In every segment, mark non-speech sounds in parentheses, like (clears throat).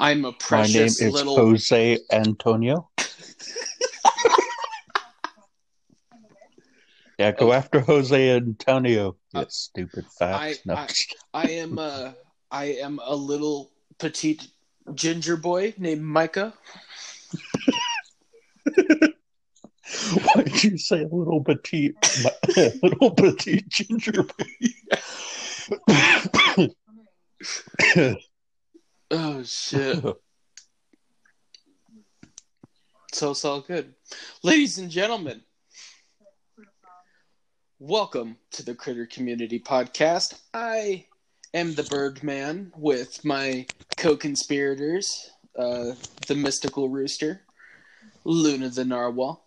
I'm a precious My name is little. Jose Antonio. Yeah, go after Jose Antonio. You Uh, stupid I. No, I, I am a, I am a little petite ginger boy named Micah. why'd you say a little petite, little petite ginger boy? Oh shit! (laughs) So it's all good, ladies and gentlemen. Welcome to the Critter Community Podcast. I am the Birdman with my co-conspirators, uh, the Mystical Rooster, Luna the Narwhal,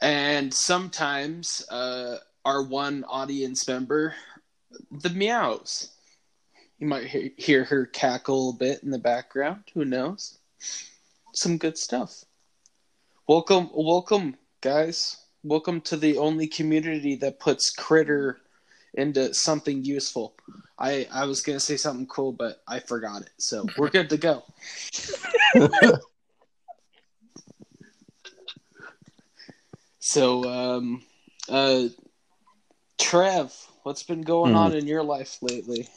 and sometimes uh, our one audience member, the Meows. You might hear, hear her cackle a bit in the background. Who knows? Some good stuff. Welcome, welcome, guys. Welcome to the only community that puts critter into something useful. I I was gonna say something cool, but I forgot it. So we're good to go. (laughs) So, um, uh, Trev, what's been going Hmm. on in your life lately?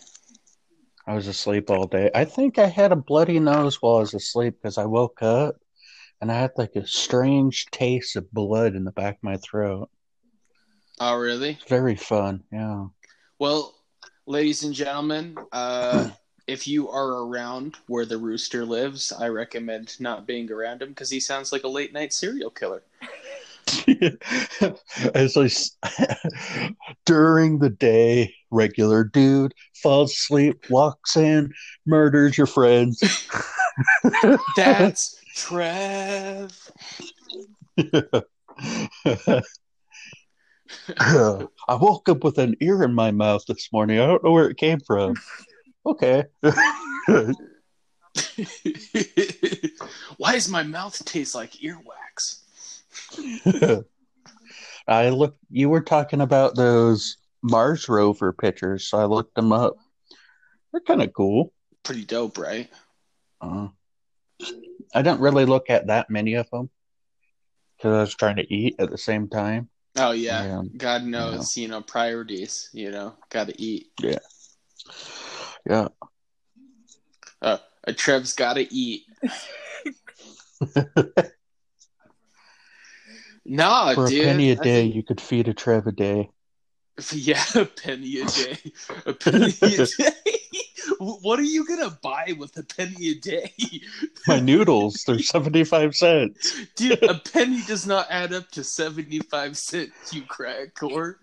I was asleep all day. I think I had a bloody nose while I was asleep because I woke up and I had like a strange taste of blood in the back of my throat. Oh, really? Very fun. Yeah. Well, ladies and gentlemen, uh, (clears throat) if you are around where the rooster lives, I recommend not being around him because he sounds like a late night serial killer. (laughs) As I s- (laughs) during the day, regular dude falls asleep, walks in, murders your friends. (laughs) (laughs) That's Trev. (laughs) I woke up with an ear in my mouth this morning. I don't know where it came from. Okay. Why does my mouth taste like earwax? I look. you were talking about those Mars rover pictures, so I looked them up. They're kind of cool. Pretty dope, right? Uh, I didn't really look at that many of them because I was trying to eat at the same time. Oh yeah, Yeah. God knows, you know, priorities. You know, got to eat. Yeah. Yeah. Uh, a Trev's got to eat. (laughs) Nah, For a dude. penny a day, think- you could feed a Trev a day. Yeah, (laughs) a penny a day. A penny a (laughs) day. What are you gonna buy with a penny a day, (laughs) My noodles, they're 75 cents. dude? A penny does not add up to seventy-five cents. You crack whore.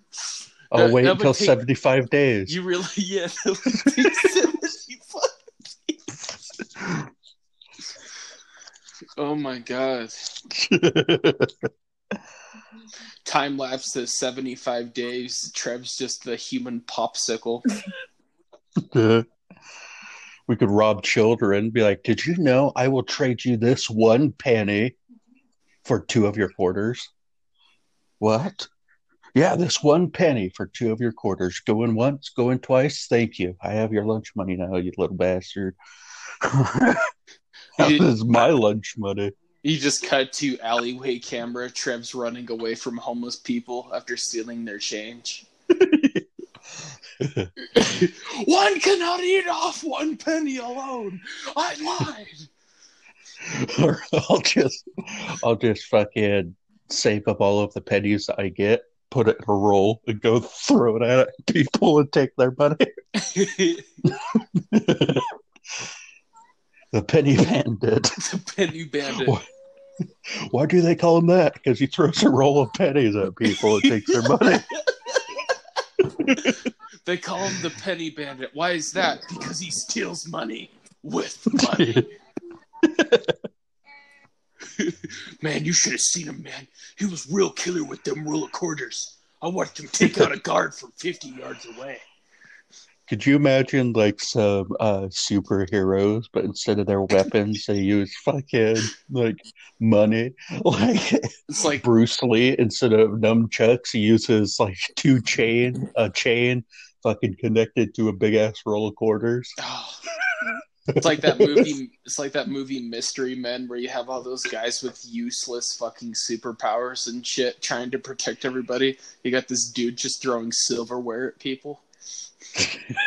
I'll That- wait that until take- 75 days. You really? Yeah. That would take seventy-five. Oh my god. Time lapse to seventy-five days. Trev's just the human popsicle. (laughs) we could rob children, be like, Did you know I will trade you this one penny for two of your quarters? What? Yeah, this one penny for two of your quarters. Going once, going twice. Thank you. I have your lunch money now, you little bastard. (laughs) You- is my lunch money. You just cut to alleyway camera. Trev's running away from homeless people after stealing their change. (laughs) one cannot eat off one penny alone. I lied. (laughs) or I'll just I'll just fucking save up all of the pennies that I get, put it in a roll, and go throw it at people and take their money. (laughs) the penny bandit. the penny bandit. What? (laughs) Why do they call him that? Because he throws a roll of pennies at people and takes their money. (laughs) They call him the penny bandit. Why is that? Because he steals money with money. (laughs) man, you should have seen him, man. He was real killer with them rule of quarters. I watched him take out a guard from 50 yards away. Could you imagine like some uh superheroes, but instead of their weapons, they use fucking like money? (laughs) Like It's like, Bruce Lee, instead of nunchucks, he uses like two chain, a chain fucking connected to a big ass roll of quarters. oh, It's like that (laughs) movie. It's like that movie Mystery Men, where you have all those guys with useless fucking superpowers and shit trying to protect everybody. You got this dude just throwing silverware at people.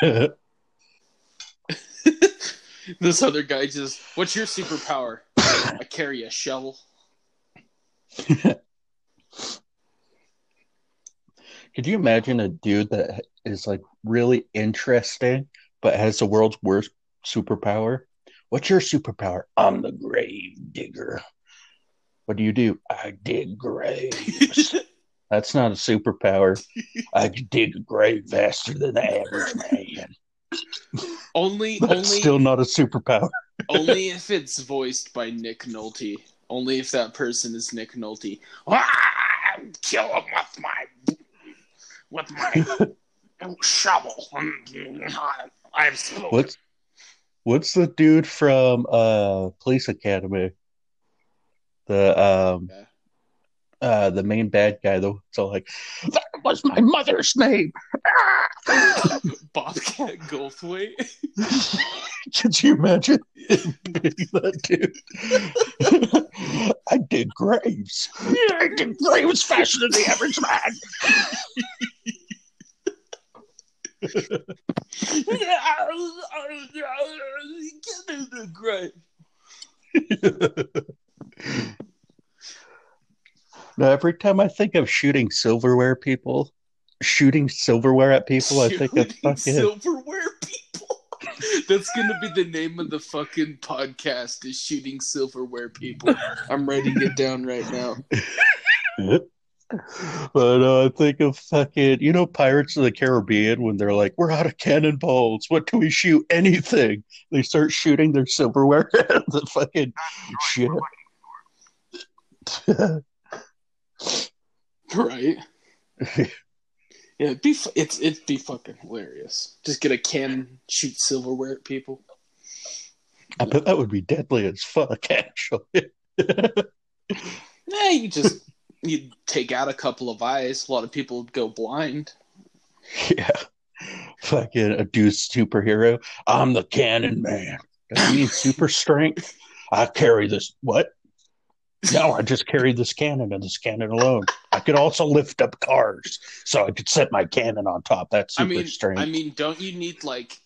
(laughs) this other guy just, what's your superpower? I carry a shovel. (laughs) Could you imagine a dude that is like really interesting but has the world's worst superpower? What's your superpower? I'm the grave digger. What do you do? I dig graves. (laughs) That's not a superpower. I can dig a grave faster than the average man. only, (laughs) That's only, still not a superpower. only if it's voiced by Nick Nolte. Only if that person is Nick Nolte. Ah, kill him with my with my (laughs) shovel. (laughs) I've spoken. What's what's the dude from uh Police Academy? The um Yeah. Uh the main bad guy though. It's all like that was my mother's name. Bobcat Goldthwait. Could you imagine that dude? I dig graves. Yeah, I dig graves faster than the average man. Get in the grave. Now, every time I think of shooting silverware people, shooting silverware at people, I think of fucking. (laughs) silverware people. (laughs) That's gonna be the name of the fucking podcast. Is shooting silverware people. I'm writing it down right now. (laughs) but uh, I think of fucking, you know, Pirates of the Caribbean when they're like, "We're out of cannonballs. What do we shoot? Anything." They start shooting their silverware at the fucking shit. (laughs) Right? Yeah, (laughs) it'd be it's it'd be fucking hilarious. Just get a cannon, shoot silverware at people. I bet that would be deadly as fuck, actually. (laughs) Nah, you just you take out a couple of eyes. A lot of people would go blind. yeah. Fucking a dude superhero. I'm the cannon man. I need super strength? I carry this. What? (laughs) No, I just carry this cannon and this cannon alone. I could also lift up cars, so I could set my cannon on top. That's I super mean, strength. I mean, don't you need like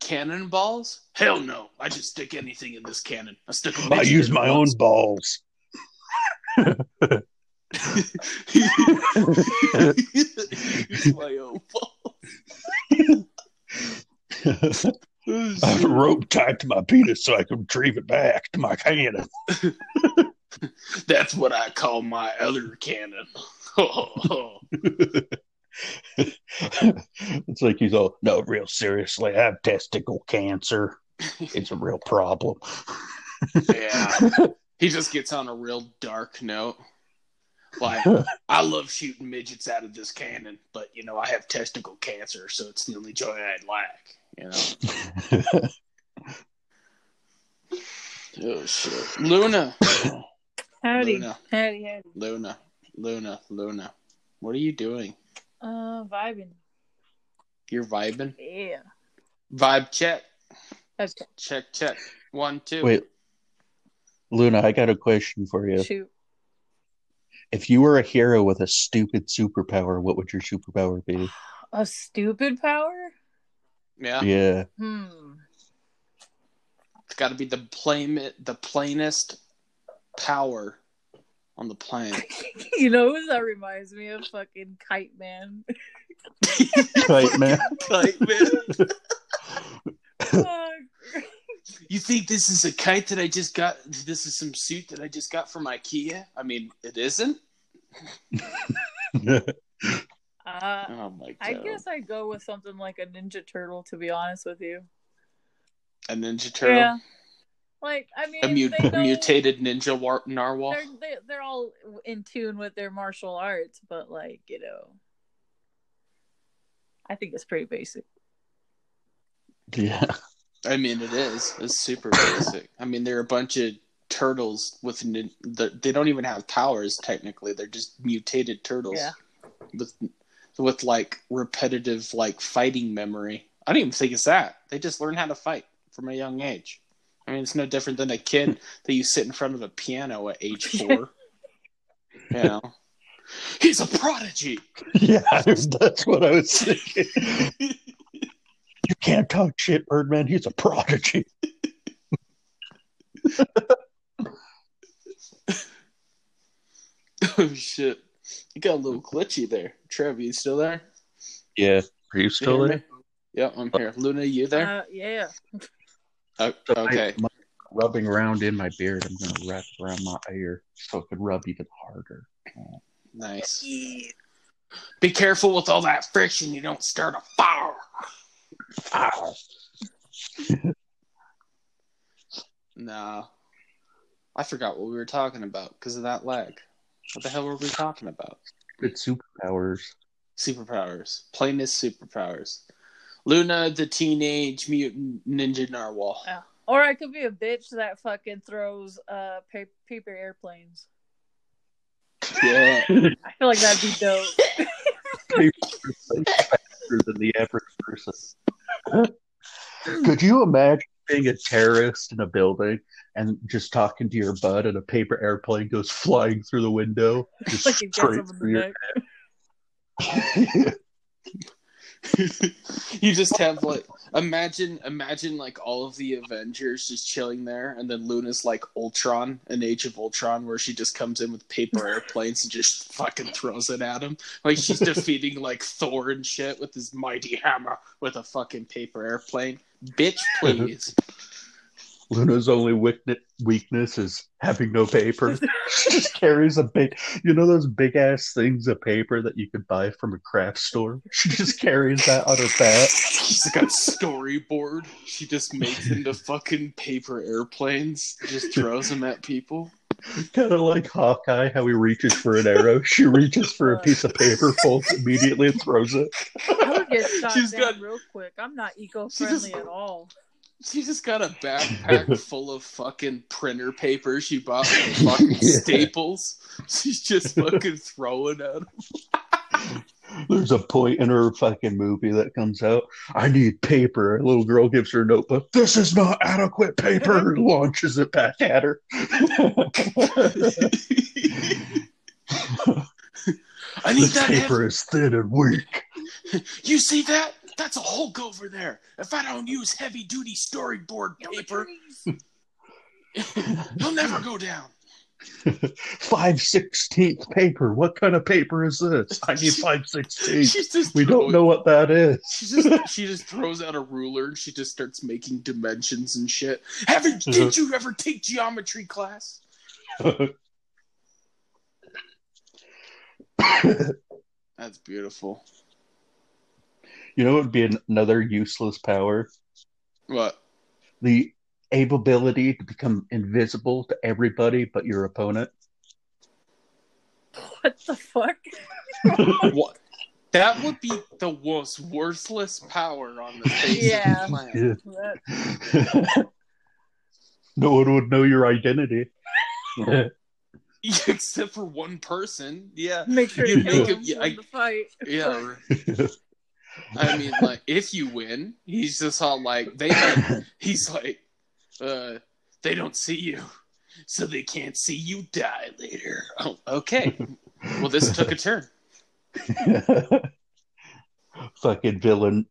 cannonballs? Hell no! I just stick anything in this cannon. I stick. a I (laughs) use my own balls. use my own balls. I have a rope tied to my penis so I can retrieve it back to my cannon. (laughs) (laughs) That's what I call my other cannon. (laughs) it's like he's all, no, real seriously, I have testicle cancer. It's a real problem. (laughs) yeah. He just gets on a real dark note. Like, I love shooting midgets out of this cannon, but you know, I have testicle cancer, so it's the only joy I lack. You know. Oh shit. Luna. Howdy. Luna. Howdy, howdy. Luna. Luna. Luna. What are you doing? Uh, vibing. You're vibing? Yeah. Vibe check. That's Check, check. One, two. Wait, Luna, I got a question for you. shoot. If you were a hero with a stupid superpower, what would your superpower be? A stupid power? Yeah. Yeah. Hmm. It's got to be the plain, the plainest power on the planet. (laughs) you know who that reminds me of? Fucking Kite Man. (laughs) Kite man. Kite man. Fuck. You think this is a kite that I just got? This is some suit that I just got from IKEA? I mean, it isn't. (laughs) uh, Oh my god! I guess I'd go with something like a Ninja Turtle, to be honest with you. a Ninja Turtle, Yeah. Like, I mean, a, mu- they know- (laughs) mutated ninja war- narwhal. They're, they, they're all in tune with their martial arts, but, like, you know, I think it's pretty basic. yeah. I mean, it is. It's super basic. I mean, they're a bunch of turtles with nin- the- they don't even have powers technically. They're just mutated turtles Yeah. with with like repetitive like fighting memory. I don't even think it's that. They just learn how to fight from a young age. I mean, it's no different than a kid (laughs) that you sit in front of a piano at age four. you know, he's a prodigy. Yeah, (laughs) that's what I was thinking. You can't talk shit, Birdman. He's a prodigy. (laughs) oh shit! You got a little glitchy there, Trev. You still there? Yeah. Are you You still hear there? me? Yep, I'm here. Luna, you there? Uh, yeah. Oh, so okay. I- my- rubbing around in my beard, I'm going to wrap around my ear so it could rub even harder. Nice. Be careful with all that friction. You don't start a fire. Ow. (laughs) Nah. I forgot what we were talking about because of that lag. What the hell were we talking about? Good superpowers. Superpowers. Plainest superpowers. Luna, the teenage mutant ninja narwhal. Yeah. Or I could be a bitch that fucking throws uh pa- paper airplanes. Yeah. (laughs) I feel like that'd be dope. faster (laughs) than the average person. Could you imagine being a terrorist in a building and just talking to your bud and a paper airplane goes flying through the window? Just (laughs) like straight him through your neck. (laughs) you just have like imagine imagine like all of the Avengers just chilling there and then Luna's like Ultron in Age of Ultron where she just comes in with paper (laughs) airplanes and just fucking throws it at him. Like she's (laughs) defeating like Thor and shit with his mighty hammer with a fucking paper airplane. Bitch, please. Luna's only weakness, weakness is having no paper. (laughs) she just carries a big, you know, those big ass things of paper that you could buy from a craft store. She just carries that on her back. She's got storyboard. She just makes into fucking paper airplanes. Just throws them at people. Kind of like Hawkeye, how he reaches for an arrow. She reaches for a piece of paper, folds immediately, and throws it. I would get shot She's down got- real quick. I'm not eco-friendly just- at all. She just got a backpack (laughs) full of fucking printer paper she bought from (laughs) fucking Yeah. Staples. She's just (laughs) fucking throwing at them. There's a point in her fucking movie that comes out. I need paper. A little girl gives her a notebook. This is not adequate paper. Launches it back at her. I need this that paper is thin and weak. You see that? That's a Hulk over there. If I don't use heavy duty storyboard paper, (laughs) (laughs) he'll never go down. Five sixteenth paper. What kind of paper is this? (laughs) I need five sixteenth. She's just We don't know what that is. She just she just throws out a ruler and she just starts making dimensions and shit. Haven't did uh-huh. you ever take geometry class? That's beautiful. You know, it would be an- another useless power. What? The ability to become invisible to everybody but your opponent. (laughs) What the fuck? (laughs) What? That would be the most worthless power on the face Yeah. of the planet. That- (laughs) no one would know your identity. Except for one person. Yeah. Make sure You you make kill him- him yeah, the fight. Yeah. I mean, like, if you win, he's just all like, they, he's like, uh, they don't see you, so they can't see you die later. Oh, okay. Well, this took a turn. (laughs) Fucking villain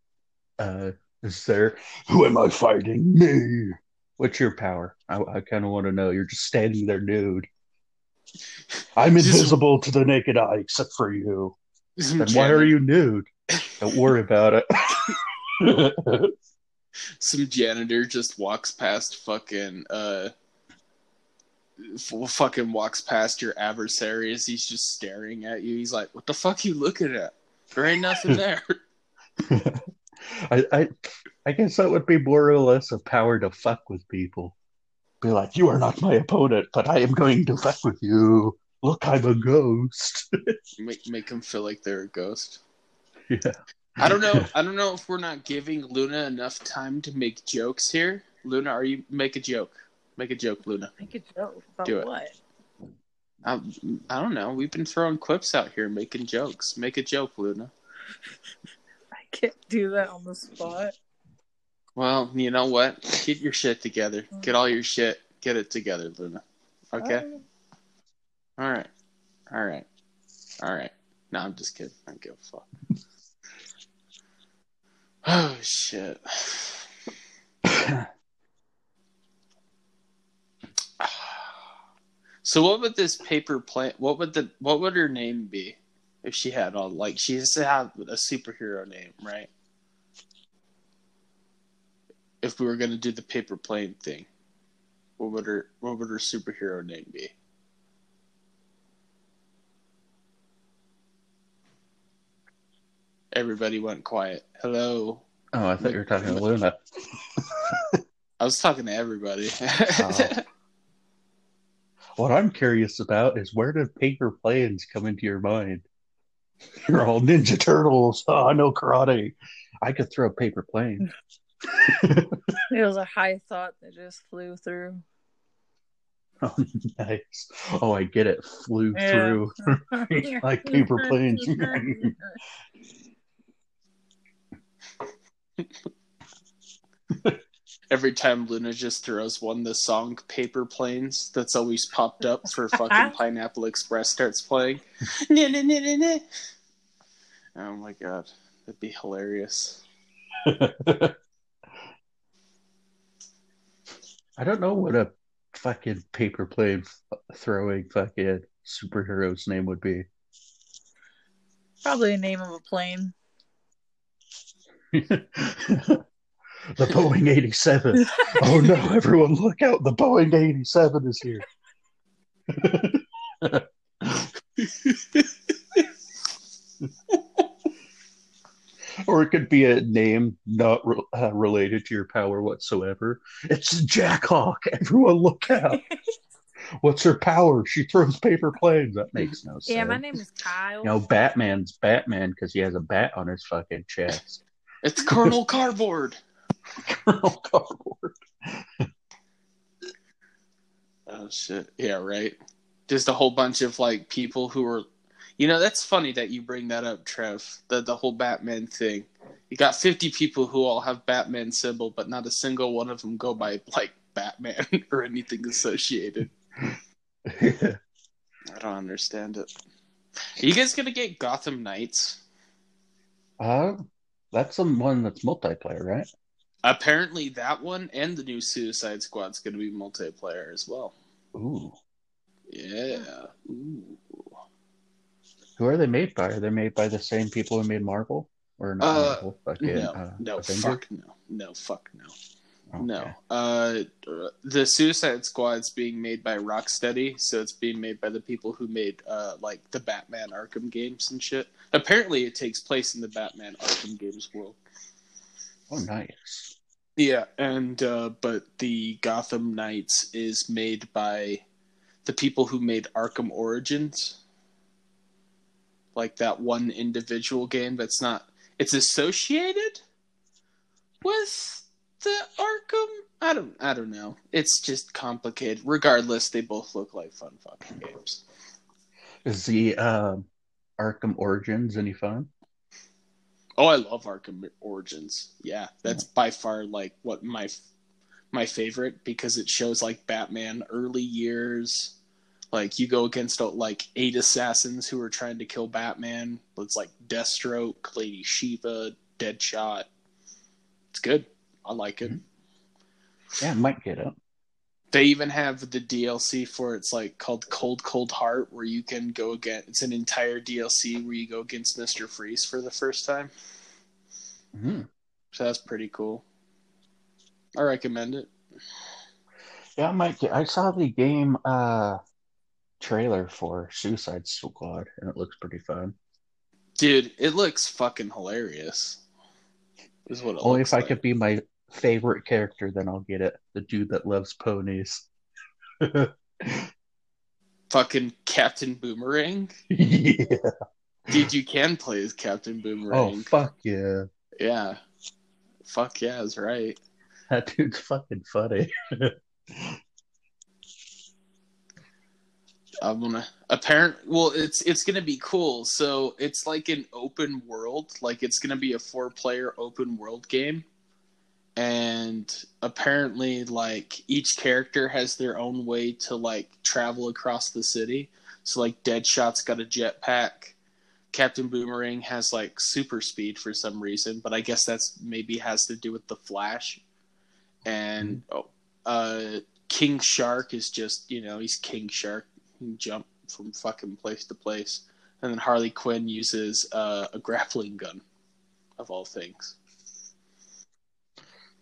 uh, is there. Who am I fighting? Me. What's your power? I, I kind of want to know. You're just standing there nude. I'm Just- invisible to the naked eye, except for you. Then why are you nude? Don't worry about it. (laughs) Some janitor just walks past fucking uh, f- fucking walks past your adversary as he's just staring at you. He's like, "What the fuck you looking at? There ain't nothing (laughs) there." I, I, I guess that would be more or less a power to fuck with people. Be like, you are not my opponent, but I am going to fuck with you. Look, I'm a ghost. (laughs) make make him feel like they're a ghost. yeah. I don't know. I don't know if we're not giving Luna enough time to make jokes here. Luna, are you make a joke? Make a joke, Luna. Make a joke about Do it. what? I, I don't know. We've been throwing quips out here, making jokes. Make a joke, Luna. (laughs) I can't do that on the spot. Well, you know what? Get your shit together. Get all your shit. Get it together, Luna. Okay. All right. All right. All right. No, I'm just kidding. I don't give a fuck. Oh shit. (sighs) So what would this paper plane? What would the what would her name be if she had all like she has to have a superhero name, right? If we were gonna do the paper plane thing, what would her what would her superhero name be? Everybody went quiet. Hello. Oh, I thought you were talking to Luna. I was talking to everybody. (laughs) Oh. What I'm curious about is where did paper planes come into your mind? You're all Ninja Turtles. (laughs) Oh, I know karate. I could throw a paper plane. (laughs) It was a high thought that just flew through. Oh, nice. Oh, I get it. Flew Yeah. through like paper planes. (laughs) Every time Luna just throws one, the song Paper Planes that's always popped up for fucking (laughs) Pineapple Express starts playing. Oh my god. That'd be hilarious. (laughs) I don't know what a fucking paper plane throwing fucking superhero's name would be. Probably the name of a plane. (laughs) the Boeing 87. Oh no, everyone look out. The Boeing 87 is here. (laughs) or it could be a name not re- uh, related to your power whatsoever. It's Jackhawk. Everyone look out. What's her power? She throws paper planes. That makes no sense. Yeah, my name is Kyle. You know, Batman's Batman because he has a bat on his fucking chest. It's Colonel Cardboard. (laughs) Colonel Cardboard. Oh shit. Yeah, right. Just a whole bunch of like people who are you know, that's funny that you bring that up, Trev. The the whole Batman thing. You got fifty people who all have Batman symbol, but not a single one of them go by like Batman (laughs) or anything associated. Yeah. (laughs) I don't understand it. Are you guys gonna get Gotham Knights? Uh, that's the one that's multiplayer, right? Apparently that one and the new Suicide Squad's gonna be multiplayer as well. Ooh. Yeah. Ooh. Who are they made by? Are they made by the same people who made Marvel? Or not Uh, Marvel? Fucking, No, uh, no, Avengers? fuck no. No, fuck no. Okay. No. Uh, the Suicide Squad's being made by Rocksteady, so it's being made by the people who made uh, like the Batman Arkham games and shit. Apparently, it takes place in the Batman Arkham games world. Oh, nice. Yeah, and uh, but the Gotham Knights is made by the people who made Arkham Origins. Like that one individual game that's not it's associated with the Arkham I don't I don't know. It's just complicated. Regardless, they both look like fun fucking games. Is the um, Arkham Origins any fun? Oh, I love Arkham Origins. Yeah, that's by far like what my my favorite because it shows like Batman early years. Like you go against uh, like eight assassins who are trying to kill Batman. It's like Deathstroke, Lady Shiva, Deadshot. It's good. I like it. Yeah, I might get it. They even have the DLC for it's like called Cold Cold Heart, where you can go against. It's an entire DLC where you go against Mister Freeze for the first time. Mhm. So that's pretty cool. I recommend it. Yeah, I might get. I saw the game uh, trailer for Suicide Squad, and it looks pretty fun. Dude, it looks fucking hilarious. Is what Only if I could be my favorite character, then I'll get it. The dude that loves ponies. (laughs) Fucking Captain Boomerang. yeah. Dude, you can play as Captain Boomerang. Oh fuck yeah! yeah. Fuck yeah, is right. That dude's fucking funny. (laughs) I'm gonna apparent. Well, it's it's gonna be cool. So it's like an open world. Like it's gonna be a four player open world game, and apparently like each character has their own way to like travel across the city. So like Deadshot's got a jetpack. Captain Boomerang has like super speed for some reason, but I guess that's maybe has to do with the Flash. And oh, uh, King Shark is just you know he's King Shark. Can jump from fucking place to place. And then Harley Quinn uses uh, a grappling gun, of all things.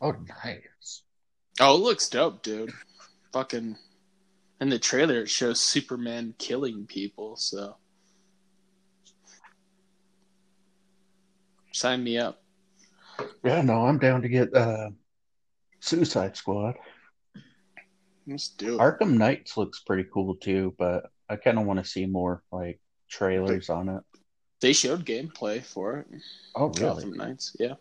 Oh, nice. Oh, it looks dope, dude. Fucking in the trailer, it shows Superman killing people. So sign me up. Yeah, no, I'm down to get uh, Suicide Squad. Let's do it. Arkham Knights looks pretty cool too, but I kind of want to see more like trailers on it. They showed gameplay for it. Oh, really? Gotham Knights, yeah.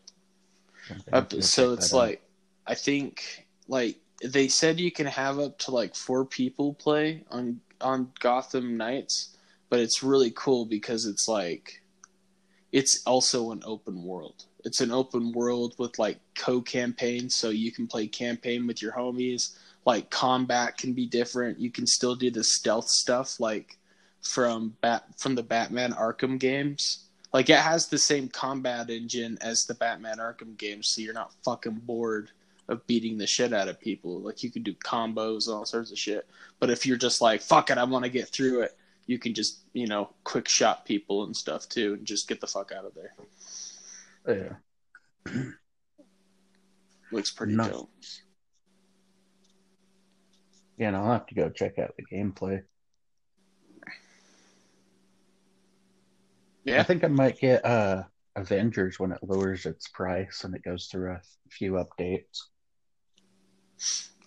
Up, so it's that out. like I think like they said you can have up to like four people play on on Gotham Knights, but it's really cool because it's like it's also an open world. It's an open world with like co campaign, so you can play campaign with your homies. Like combat can be different. You can still do the stealth stuff like from Bat from the Batman Arkham games. Like it has the same combat engine as the Batman Arkham games, so you're not fucking bored of beating the shit out of people. Like you can do combos and all sorts of shit. But if you're just like, fuck it, I want to get through it, you can just, you know, quick shot people and stuff too and just get the fuck out of there. yeah. Looks pretty Nice. dope. Yeah, and I'll have to go check out the gameplay. Yeah. I think I might get uh Avengers when it lowers its price and it goes through a few updates.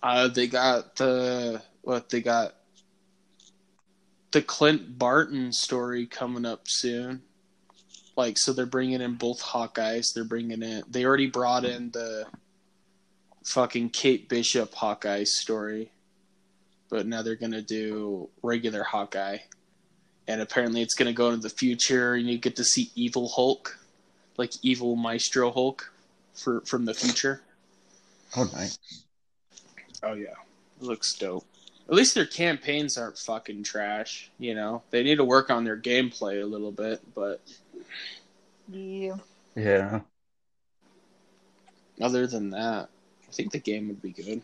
Uh they got the what they got the Clint Barton story coming up soon. Like so they're bringing in both Hawkeyes. They're bringing in they already brought in the fucking Kate Bishop Hawkeye story. But now they're going to do regular Hawkeye. And apparently it's going to go into the future and you get to see evil Hulk, like evil Maestro Hulk for from the future. Oh, nice. Oh yeah, it looks dope. At least their campaigns aren't fucking trash. You know, they need to work on their gameplay a little bit, but Yeah. Yeah. other than that, I think the game would be good.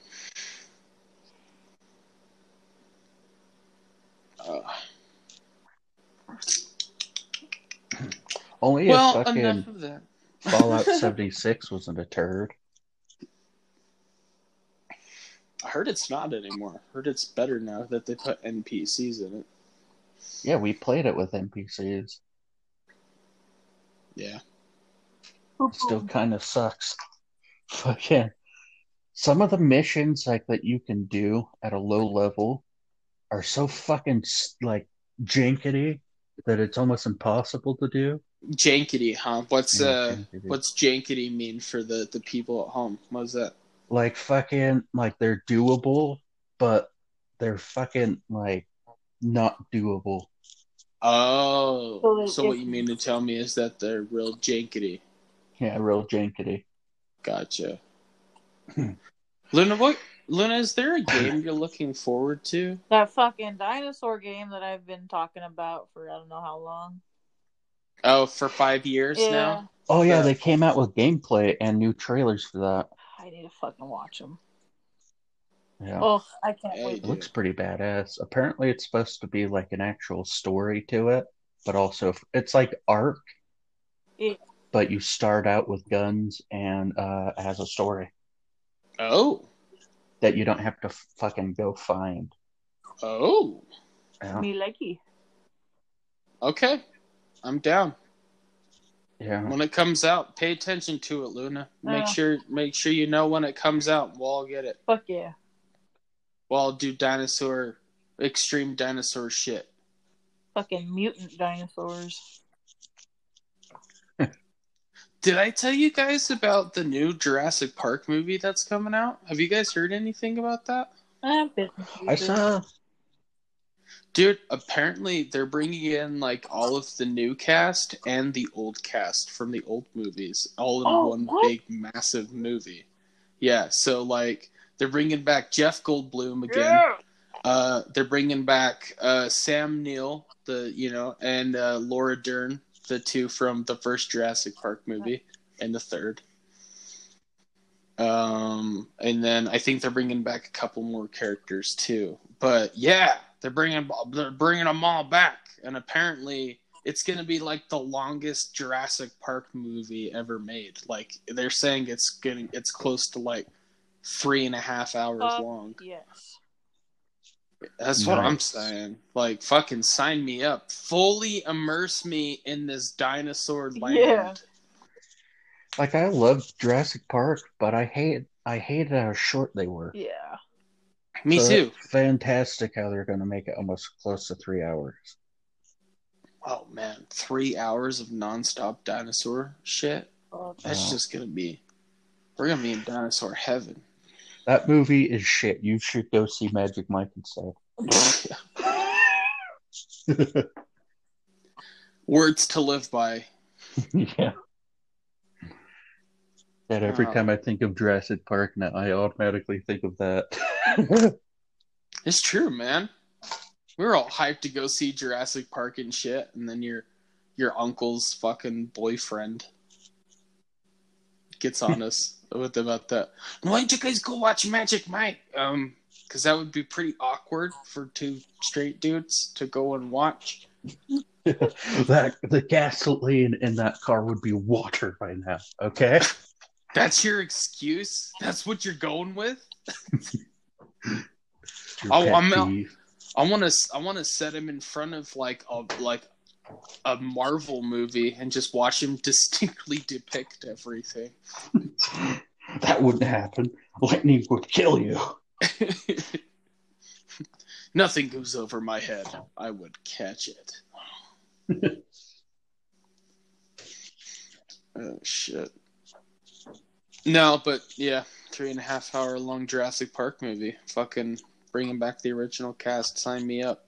Uh, Only well, if fucking of that. Fallout (laughs) 76 wasn't a turd. I heard it's not anymore. I heard it's better now that they put NPCs in it. Yeah, we played it with NPCs. Yeah. Still kind of sucks. (laughs) Fucking some of the missions like that you can do at a low level are so fucking like jankety that it's almost impossible to do. Jankety, huh? What's Yeah, uh jankety. what's jankety mean for the the people at home? What's that? Like fucking like they're doable, but they're fucking like not doable. Oh, So so what you mean to tell me is that they're real jankety? Yeah, real jankety. Gotcha. (clears throat) Luna, what? Luna, is there a (laughs) game you're looking forward to? That fucking dinosaur game that I've been talking about for I don't know how long. Oh, for five years Yeah. now. Oh yeah, Yeah. they came out with gameplay and new trailers for that. I need to fucking watch them. Yeah. Oh, I can't Hey, wait. It looks pretty badass. Apparently, it's supposed to be like an actual story to it, but also it's like Ark, Yeah. but you start out with guns and uh, it has a story Oh, that you don't have to fucking go find. oh, Yeah, Me likey. okay. I'm down. yeah. When it comes out, pay attention to it, Luna. Make Yeah. sure, make sure you know when it comes out. We'll all get it. Fuck yeah. We'll all do dinosaur, extreme dinosaur shit. Fucking mutant dinosaurs. Did I tell you guys about the new Jurassic Park movie that's coming out? Have you guys heard anything about that? Bits and I saw. Dude, apparently they're bringing in like all of the new cast and the old cast from the old movies all in Oh, one what? big massive movie. Yeah, so like they're bringing back Jeff Goldblum again. Yeah. Uh, they're bringing back uh, Sam Neill, the you know, and uh, Laura Dern, the two from the first Jurassic Park movie and the third. Um, and then I think they're bringing back a couple more characters too. But yeah, they're bringing they're bringing them all back, and apparently it's going to be like the longest Jurassic Park movie ever made. Like they're saying it's getting it's close to like three and a half hours Uh, long. Yes. That's what I'm saying. Like, fucking sign me up. Fully immerse me in this dinosaur land. Yeah. Like I love Jurassic Park, but I hate I hated how short they were. Yeah. Me So too. Fantastic how they're going to make it almost close to three hours. Oh man, three hours of nonstop dinosaur shit. Oh, That's Wow. just gonna be. We're gonna be in dinosaur heaven. That movie is shit. You should go see Magic Mike instead. (laughs) Words to live by. (laughs) yeah. That every Oh. time I think of Jurassic Park now, I automatically think of that. (laughs) It's true, man. We were all hyped to go see Jurassic Park and shit, and then your your uncle's fucking boyfriend gets on us with about that. Why don't you guys go watch Magic Mike? Um, because that would be pretty awkward for two straight dudes to go and watch. (laughs) that the gasoline in that car would be water by now. Okay. (laughs) That's your excuse. That's what you're going with. (laughs) Oh, I'm out. I want to. I want to set him in front of like a like a Marvel movie and just watch him (laughs) distinctly depict everything. (laughs) That wouldn't happen. Lightning would kill you. (laughs) Nothing goes over my head. I would catch it. oh shit. No, but yeah, three and a half hour long Jurassic Park movie. Fucking bringing back the original cast. Sign me up.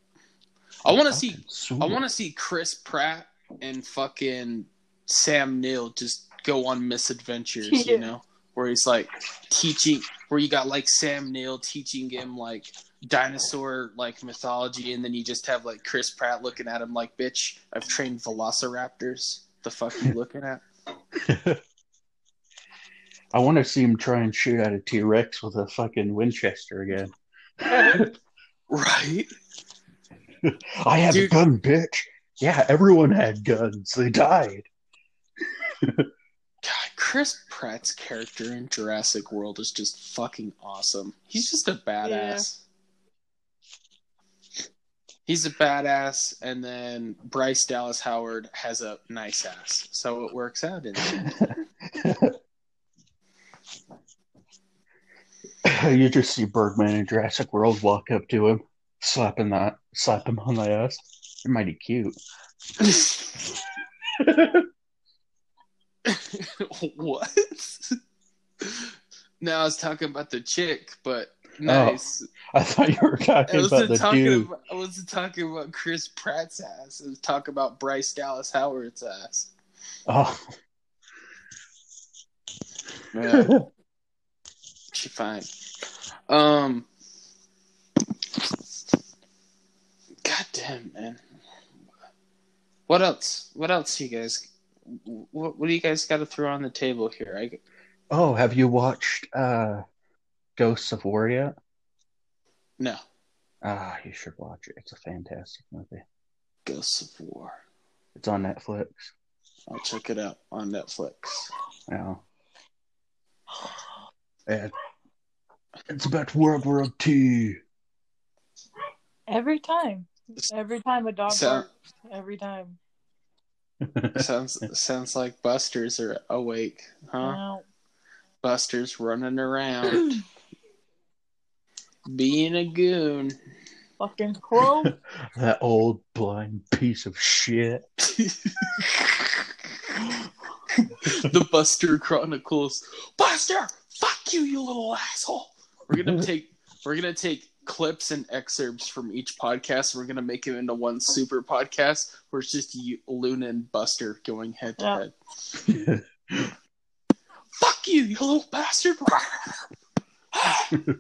I want to see. I want to see Chris Pratt and fucking Sam Neill just go on misadventures. Yeah. You know, where he's like teaching, where you got like Sam Neill teaching him like dinosaur like mythology, and then you just have like Chris Pratt looking at him like, "Bitch, I've trained velociraptors." The fuck you looking at? (laughs) I want to see him try and shoot at a T Rex with a fucking Winchester again. (laughs) Right? I have Dude. a gun, bitch. Yeah, everyone had guns. They died. God, Chris Pratt's character in Jurassic World is just fucking awesome. He's just a badass. He's a badass, and then Bryce Dallas Howard has a nice ass, so it works out. In (laughs) you just see Birdman in Jurassic World walk up to him, slapping that, slap him on the ass. They're mighty cute. (laughs) what? Now I was talking about the chick, but nice. I thought you were talking about the talking dude. about. I wasn't talking about Chris Pratt's ass. I was talking about Bryce Dallas Howard's ass. Oh, Yeah, (laughs) she fine. Um. God damn, man. What else? What else, you guys? What, what do you guys got to throw on the table here? I oh, have you watched uh, Ghosts of War yet? no. Ah, you should watch it. It's a fantastic movie. Ghosts of War. It's on Netflix. I'll check it out on Netflix. Yeah. And it's about World War II. Every time. Every time a dog So- barks. Every time. (laughs) sounds sounds like Buster's are awake, huh? No. Buster's running around, (clears throat) being a goon. Fucking crow. (laughs) that old blind piece of shit. (laughs) the Buster Chronicles. Buster, fuck you, you little asshole. We're gonna take we're gonna take clips and excerpts from each podcast. We're gonna make it into one super podcast where it's just you, Luna and Buster going head to head. Fuck you, you little bastard. (laughs) Do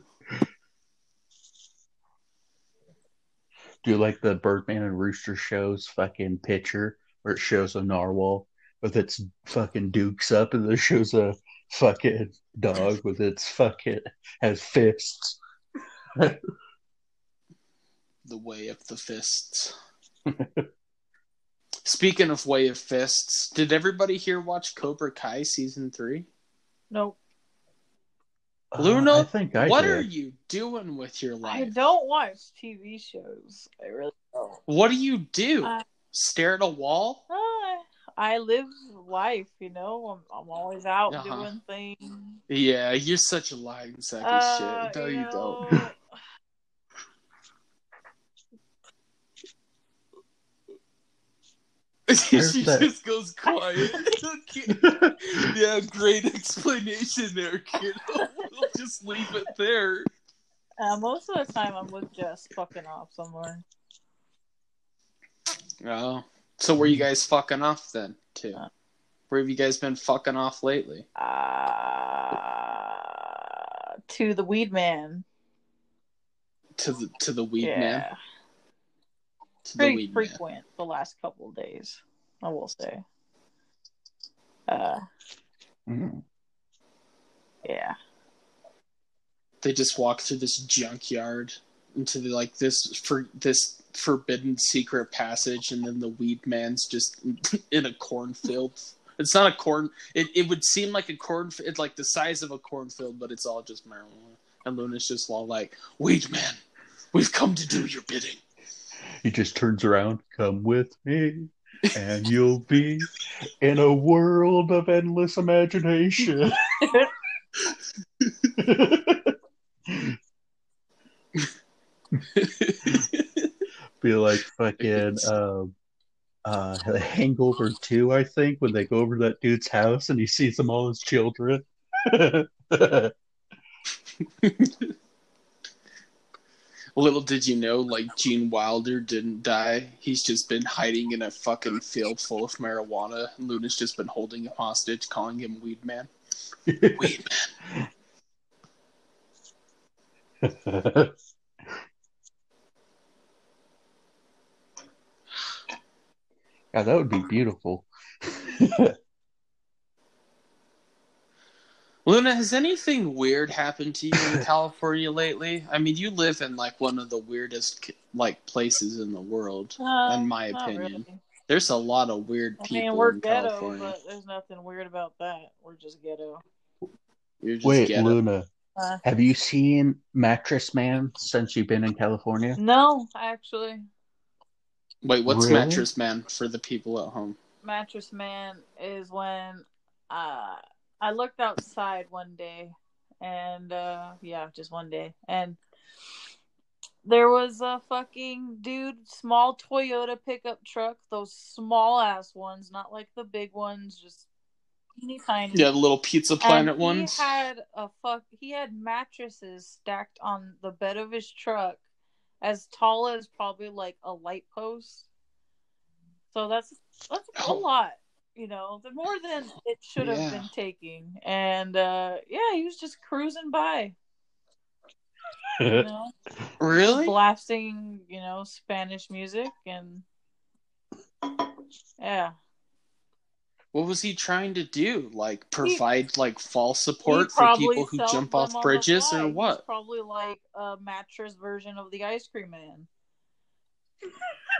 you like the Birdman and Rooster shows fucking picture where it shows a narwhal with its fucking dukes up and then it shows a fucking dog with its fucking has fists. The way of the fists. Speaking of way of fists, did everybody here watch Cobra Kai season three? Nope. Luna, Uh, I think I what did. are you doing with your life? I don't watch TV shows. I really don't. What do you do? Uh, Stare at a wall? Uh, I live life, you know. I'm, I'm always out Uh-huh. doing things. Yeah, you're such a lying sack of Uh, shit. No, you, don't. know, (laughs) she that? just goes quiet. (laughs) yeah, great explanation there, kiddo. (laughs) We'll just leave it there. uh, most of the time, I'm with Jess fucking off somewhere. Oh. So where you guys fucking off then, too? Uh. Where have you guys been fucking off lately? Uh, to the Weed Man. To the to the weed yeah, man. To the pretty weed man. frequent the last couple of days. I will say. Uh, Mm. yeah. They just walk through this junkyard into the like this for this forbidden secret passage, and then the weed man's just (laughs) in a cornfield. It's not a corn. It it would seem like a corn. It's like the size of a cornfield, but it's all just marijuana. And Luna's just all like, "Weed man, we've come to do your bidding." He just turns around, come with me, and you'll be in a world of endless imagination. (laughs) Be like fucking um uh Hangover 2, I think, when they go over to that dude's house and he sees them all as children. (laughs) Little did you know, like Gene Wilder didn't die. He's just been hiding in a fucking field full of marijuana. Luna's just been holding him hostage, calling him Weed Man. Weed Man. (laughs) yeah, that would be beautiful. (laughs) Luna, has anything weird happened to you in (laughs) California lately? I mean, you live in like one of the weirdest like places in the world, Uh, in my opinion. really. There's a lot of weird I people mean, we're in ghetto, California. but there's nothing weird about that. We're just ghetto. You're just Wait, ghetto. Luna, Uh, have you seen Mattress Man since you've been in California? no, actually, Wait, what's Really? Mattress Man for the people at home? Mattress Man is when uh, I looked outside one day, and uh, yeah, just one day, and there was a fucking dude, small Toyota pickup truck, those small ass ones, not like the big ones, just teeny tiny. Yeah, the little Pizza Planet and ones. He had a fuck. He had mattresses stacked on the bed of his truck, as tall as probably like a light post. So that's that's a Oh. lot, you know, the more than it should have Yeah. been taking. And uh yeah, he was just cruising by, (laughs) you know, Really? blasting, you know, Spanish music and yeah. What was he trying to do? Like provide like false support for people who jump off bridges fly. or He's what? probably like a mattress version of the ice cream man.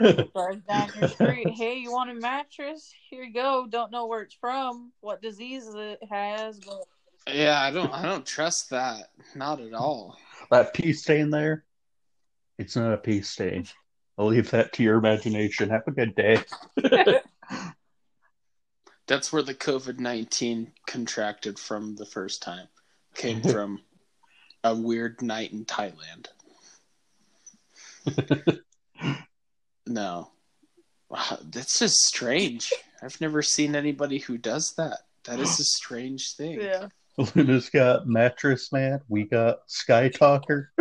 Drives down your street. (laughs) Hey, you want a mattress? Here you go. Don't know where it's from, what disease it has, but Yeah, I don't I don't trust that. Not at all. that pea stain there, it's not a pea stain. I'll leave that to your imagination. Have a good day. (laughs) That's where the COVID nineteen contracted from the first time. Came (laughs) from a weird night in Thailand. No. Wow, that's just strange. I've never seen anybody who does that. That is a strange thing. yeah. Luna's got Mattress Man. We got Sky Talker. (laughs)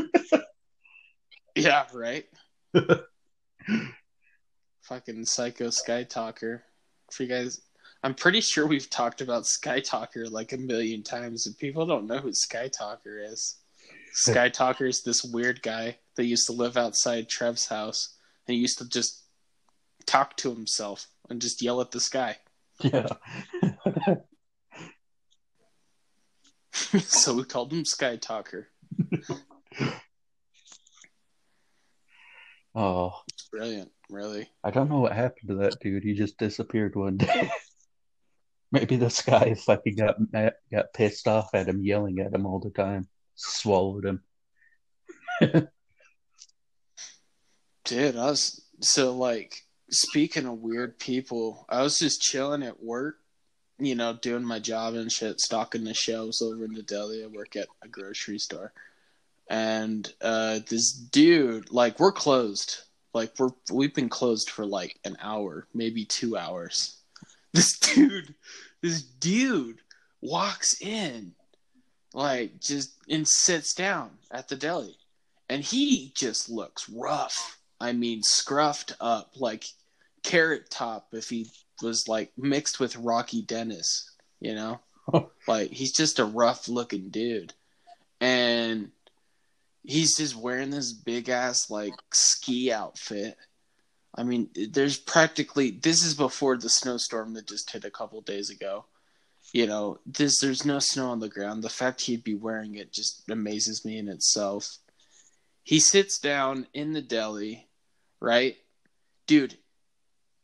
Yeah, right. (laughs) Fucking psycho sky talker. For you guys, I'm pretty sure we've talked about Sky Talker like a million times, and people don't know who Sky Talker is. (laughs) Sky Talker is this weird guy that used to live outside Trev's house, and he used to just talk to himself and just yell at the sky. Yeah. (laughs) so we called him Sky Talker. (laughs) oh, It's brilliant, really. I don't know what happened to that dude. He just disappeared one day. (laughs) Maybe this guy fucking got got pissed off at him, yelling at him all the time. Swallowed him. Dude, I was so like speaking of weird people, I was just chilling at work, you know, doing my job and shit, stocking the shelves over in the deli. I work at a grocery store. And uh this dude, like we're closed. Like we're we've been closed for like an hour, maybe 2 hours. (laughs) This dude, this dude walks in like just and sits down at the deli. And he just looks rough. I mean, scruffed up like carrot top if he was like mixed with Rocky Dennis, you know? (laughs) like he's just a rough looking dude. And he's just wearing this big ass like ski outfit. I mean, there's practically this is before the snowstorm that just hit a couple days ago. You know, this there's no snow on the ground. The fact he'd be wearing it just amazes me in itself. He sits down in the deli, right? Dude,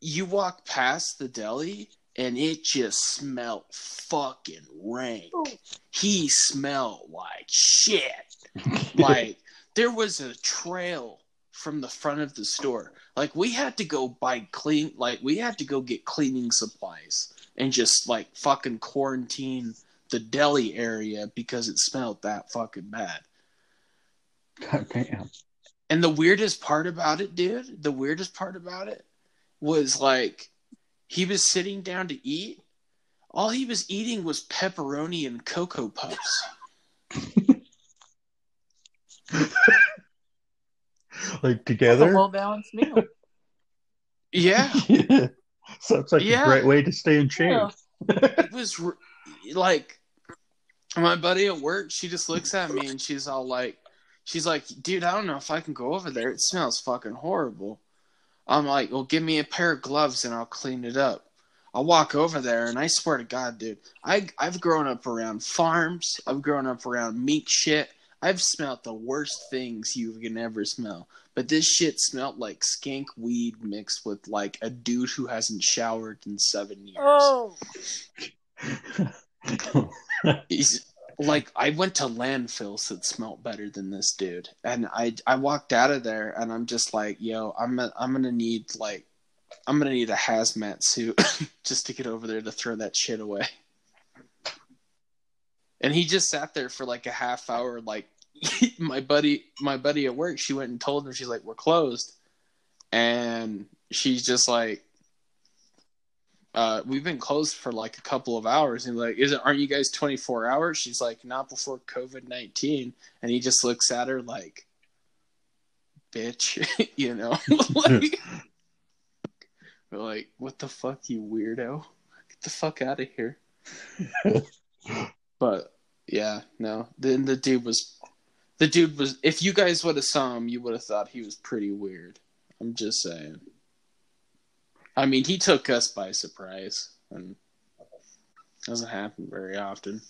you walk past the deli and it just smelled fucking rank. Oh. He smelled like shit. (laughs) like there was a trail from the front of the store. Like we had to go buy clean like we had to go get cleaning supplies and just like fucking quarantine the deli area because it smelled that fucking bad. God damn. And the weirdest part about it, dude, the weirdest part about it was like he was sitting down to eat. All he was eating was pepperoni and cocoa puffs. (laughs) Like together? well balanced meal. Yeah, (laughs) yeah. Sounds like Yeah. a great way to stay in shape. Yeah. it was r- like my buddy at work. She just looks at me and she's all like, "She's like, dude, I don't know if I can go over there. It smells fucking horrible." I'm like, "Well, give me a pair of gloves and I'll clean it up." I walk over there and I swear to God, dude, I I've grown up around farms. I've grown up around meat shit. I've smelt the worst things you can ever smell. But this shit smelled like skank weed mixed with like a dude who hasn't showered in seven years. Oh, He's like I went to landfills that smelt better than this dude, and I I walked out of there and I'm just like, yo, I'm i I'm gonna need like I'm gonna need a hazmat suit (coughs) just to get over there to throw that shit away. And he just sat there for like a half hour, like (laughs) my buddy my buddy at work. She went and told him she's like, we're closed, and she's just like, uh, we've been closed for like a couple of hours. And like, isn't aren't you guys twenty four hours? She's like, not before COVID nineteen. And he just looks at her like, bitch, (laughs) you know, (laughs) like, we're like, what the fuck, you weirdo? Get the fuck out of here. (laughs) But yeah, no. Then the dude was, the dude was. If you guys would have saw him, you would have thought he was pretty weird. I'm just saying. I mean, he took us by surprise, and doesn't happen very often.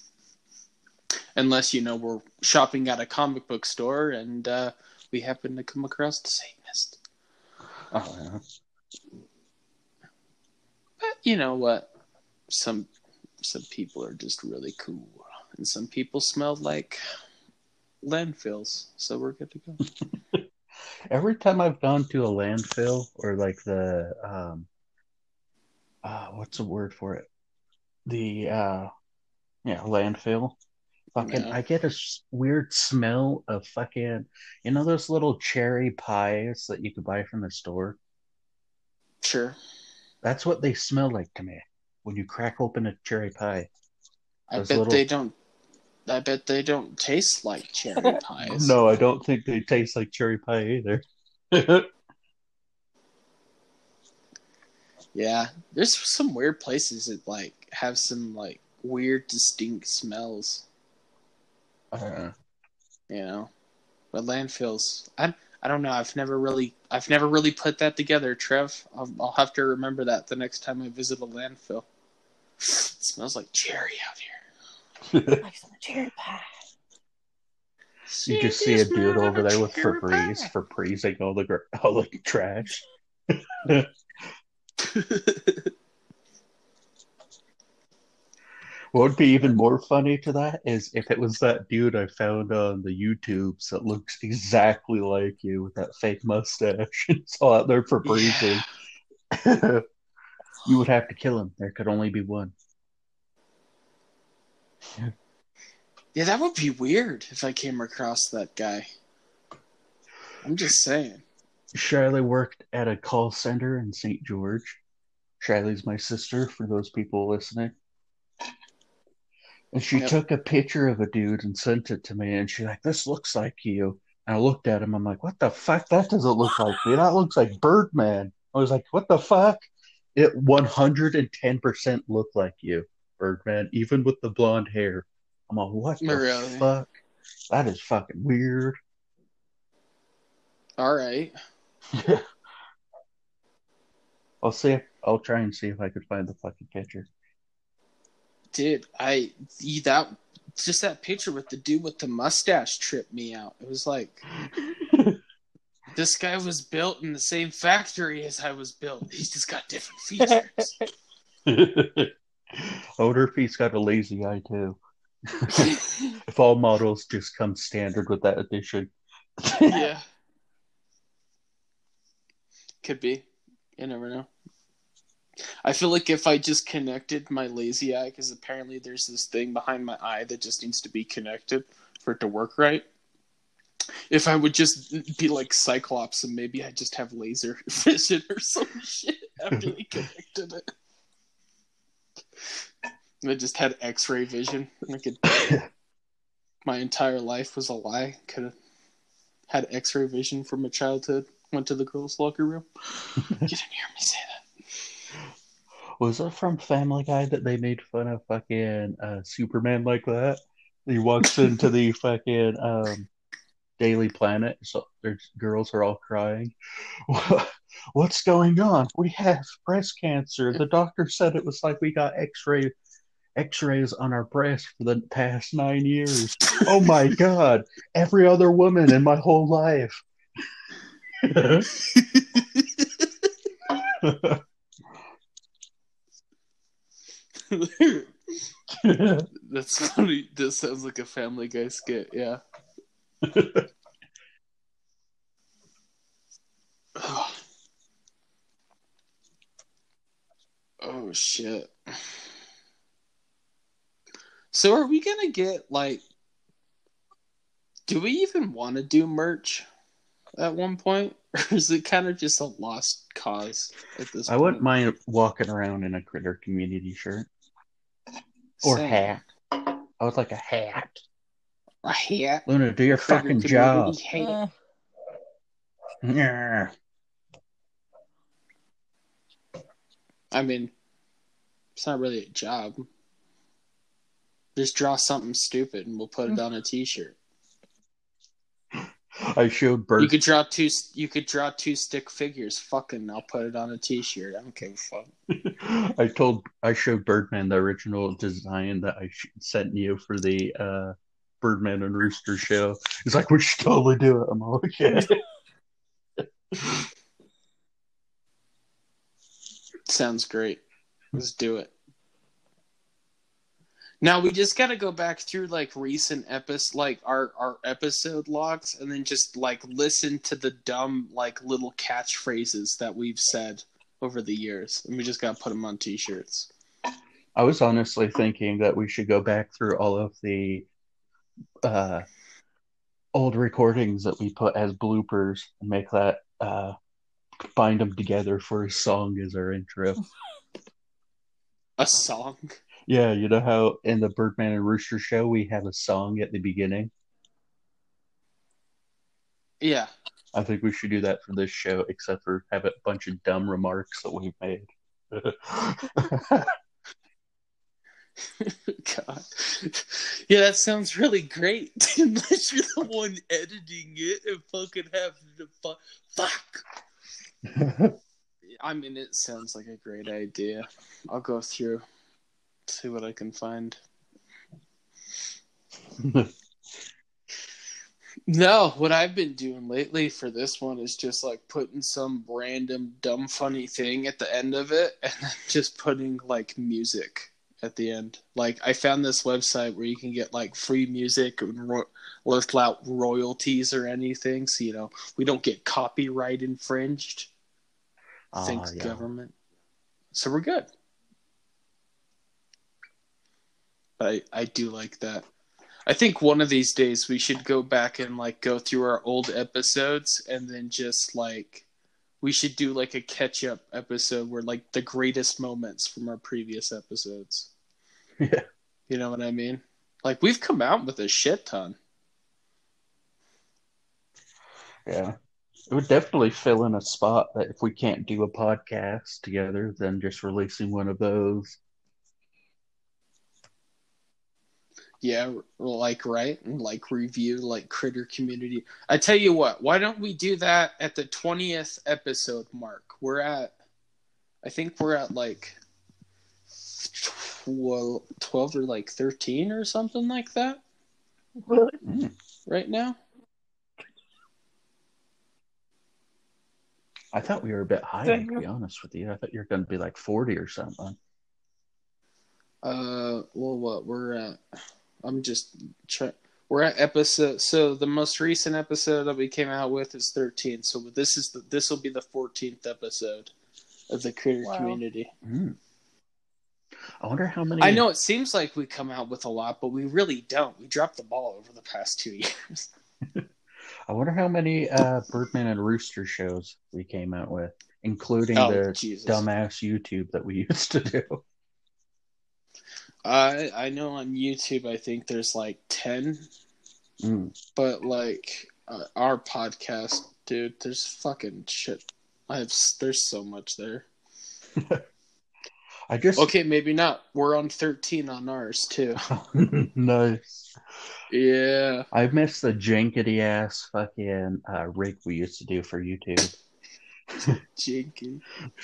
Unless you know we're shopping at a comic book store and uh, we happen to come across the Satanist. Oh, yeah. But you know what? Some some people are just really cool, and some people smell like landfills. So we're good to go. (laughs) Every time I've gone to a landfill or like the um uh what's the word for it? The uh yeah, landfill. Fucking Yeah. I get a weird smell of fucking you know those little cherry pies that you could buy from the store? Sure. That's what they smell like to me when you crack open a cherry pie. I bet little- they don't. I bet they don't taste like cherry (laughs) pies. No, I don't think they taste like cherry pie either. (laughs) Yeah, there's some weird places that like have some like weird, distinct smells. Uh, You know, but landfills. I I don't know. I've never really I've never really put that together, Trev. I'll, I'll have to remember that the next time I visit a landfill. (sighs) It smells like cherry out here. (laughs) Like some cherry pie. you just see a dude over there with Febreze for freezing all the all the trash. (laughs) What would be even more funny to that is if it was that dude I found on the YouTubes that looks exactly like you with that fake mustache. It's all out there for breathing. (laughs) (laughs) you would have to kill him. There could only be one. Yeah, that would be weird if I came across that guy. I'm just saying. Shiley worked at a call center in St. George. Shiley's my sister, for those people listening. And she Yep. took a picture of a dude and sent it to me, and she's like, "This looks like you." And I looked at him. I'm like, "What the fuck? That doesn't look like me. That looks like Birdman." I was like, "What the fuck?" It 110% looked like you, Birdman, even with the blonde hair. I'm like, "What the Really? fuck? That is fucking weird." All right. (laughs) I'll see. If, I'll try and see if I could find the fucking picture. Dude, I that just that picture with the dude with the mustache tripped me out. It was like (laughs) this guy was built in the same factory as I was built. He's just got different features. (laughs) If he's got a lazy eye too. if all models just come standard with that addition. yeah. Could be. You never know. I feel like if I just connected my lazy eye, because apparently there's this thing behind my eye that just needs to be connected for it to work right. If I would just be like Cyclops and maybe I just have laser (laughs) vision or some shit after they (laughs) connected it. And I just had X ray vision. I could, (laughs) my entire life was a lie. Could have had X ray vision from my childhood. Went to the girls' locker room. (laughs) You didn't hear me say that. Was it from Family Guy that they made fun of fucking uh, Superman like that? He walks into the (laughs) fucking um, Daily Planet, so their girls are all crying. (laughs) What's going on? We have breast cancer. The doctor said it was like we got X-ray X-rays on our breast for the past nine years. Oh my god! Every other woman in my whole life. Mm-hmm. That's funny. This sounds like a Family Guy skit. Yeah. oh. (sighs) Oh, shit. So are we gonna get like? Do we even want to do merch at one point, (laughs) or is it kind of just a lost cause at this? I point? wouldn't mind walking around in a critter community shirt or Same. hat. I would like a hat. A hat. Luna, do your Critter fucking job. hat. Eh, Yeah. I mean, it's not really a job. Just draw something stupid and we'll put it on a T-shirt. (laughs) I showed You could draw two. You could draw two stick figures. Fucking, I'll put it on a T-shirt. I don't give a fuck. (laughs) I told I showed Birdman the original design that I sent you for the uh, Birdman and Rooster show. He's like, we should totally do it. I'm like, okay. (laughs) Sounds great. Let's do it. Now we just got to go back through like recent episodes, like our our episode logs, and then just like listen to the dumb like little catchphrases that we've said over the years, and we just got to put them on T-shirts. I was honestly thinking that we should go back through all of the uh, old recordings that we put as bloopers and make that uh, bind them together for a song as our intro. (laughs) A song. Yeah, you know how in the Birdman and Rooster show we have a song at the beginning? Yeah. I think we should do that for this show, except for have a bunch of dumb remarks that we've made (laughs) God. Yeah, that sounds really great. (laughs) Unless you're the one editing it and fucking having to fu- fuck. (laughs) I mean, it sounds like a great idea. I'll go through, see what I can find. (laughs) No, what I've been doing lately for this one is just like putting some random dumb funny thing at the end of it and then (laughs) just putting like music at the end. Like I found this website where you can get like free music and ro- without royalties or anything, so you know we don't get copyright infringed. Ah, Thanks yeah. government. So we're good. I I do like that. I think one of these days we should go back and like go through our old episodes and then just like we should do like a catch up episode where like the greatest moments from our previous episodes. (laughs) Yeah. You know what I mean? Like we've come out with a shit ton. Yeah. It would definitely fill in a spot that if we can't do a podcast together, then just releasing one of those. Yeah, like right, and like review like critter community. I tell you what, why don't we do that at the twentieth episode mark? We're at, I think we're at like twelve, 12 or like thirteen or something like that Really? Mm. right now. I thought we were a bit higher, to be honest with you. I thought you were going to be like 40 or something. Uh, well, what we're at? I'm just trying. We're at episode. So the most recent episode that we came out with is 13. So this is the this will be the 14th episode of the Critter Wow. community. Mm. I wonder how many. I know it seems like we come out with a lot, but we really don't. We dropped the ball over the past two (laughs) years. I wonder how many uh, Birdman and Rooster shows we came out with, including Oh, the Jesus. dumbass YouTube that we (laughs) used to do. I I know on YouTube I think there's like ten, Mm. but like uh, our podcast, dude, there's fucking shit. I have there's so much there. (laughs) I guess Okay, maybe not. We're on thirteen on ours too. (laughs) nice. Yeah. I miss the jankety ass fucking uh, rig we used to do for YouTube. (laughs) Janky.